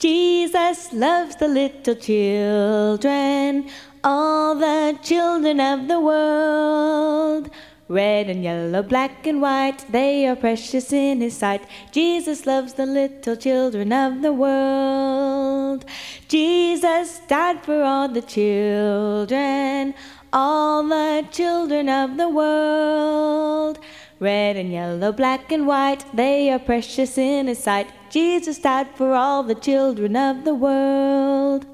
Jesus loves the little children, all the children of the world. Red and yellow, black and white, they are precious in his sight. Jesus loves the little children of the world. Jesus died for all the children, all the children of the world. Red and yellow, black and white, they are precious in his sight. Jesus died for all the children of the world.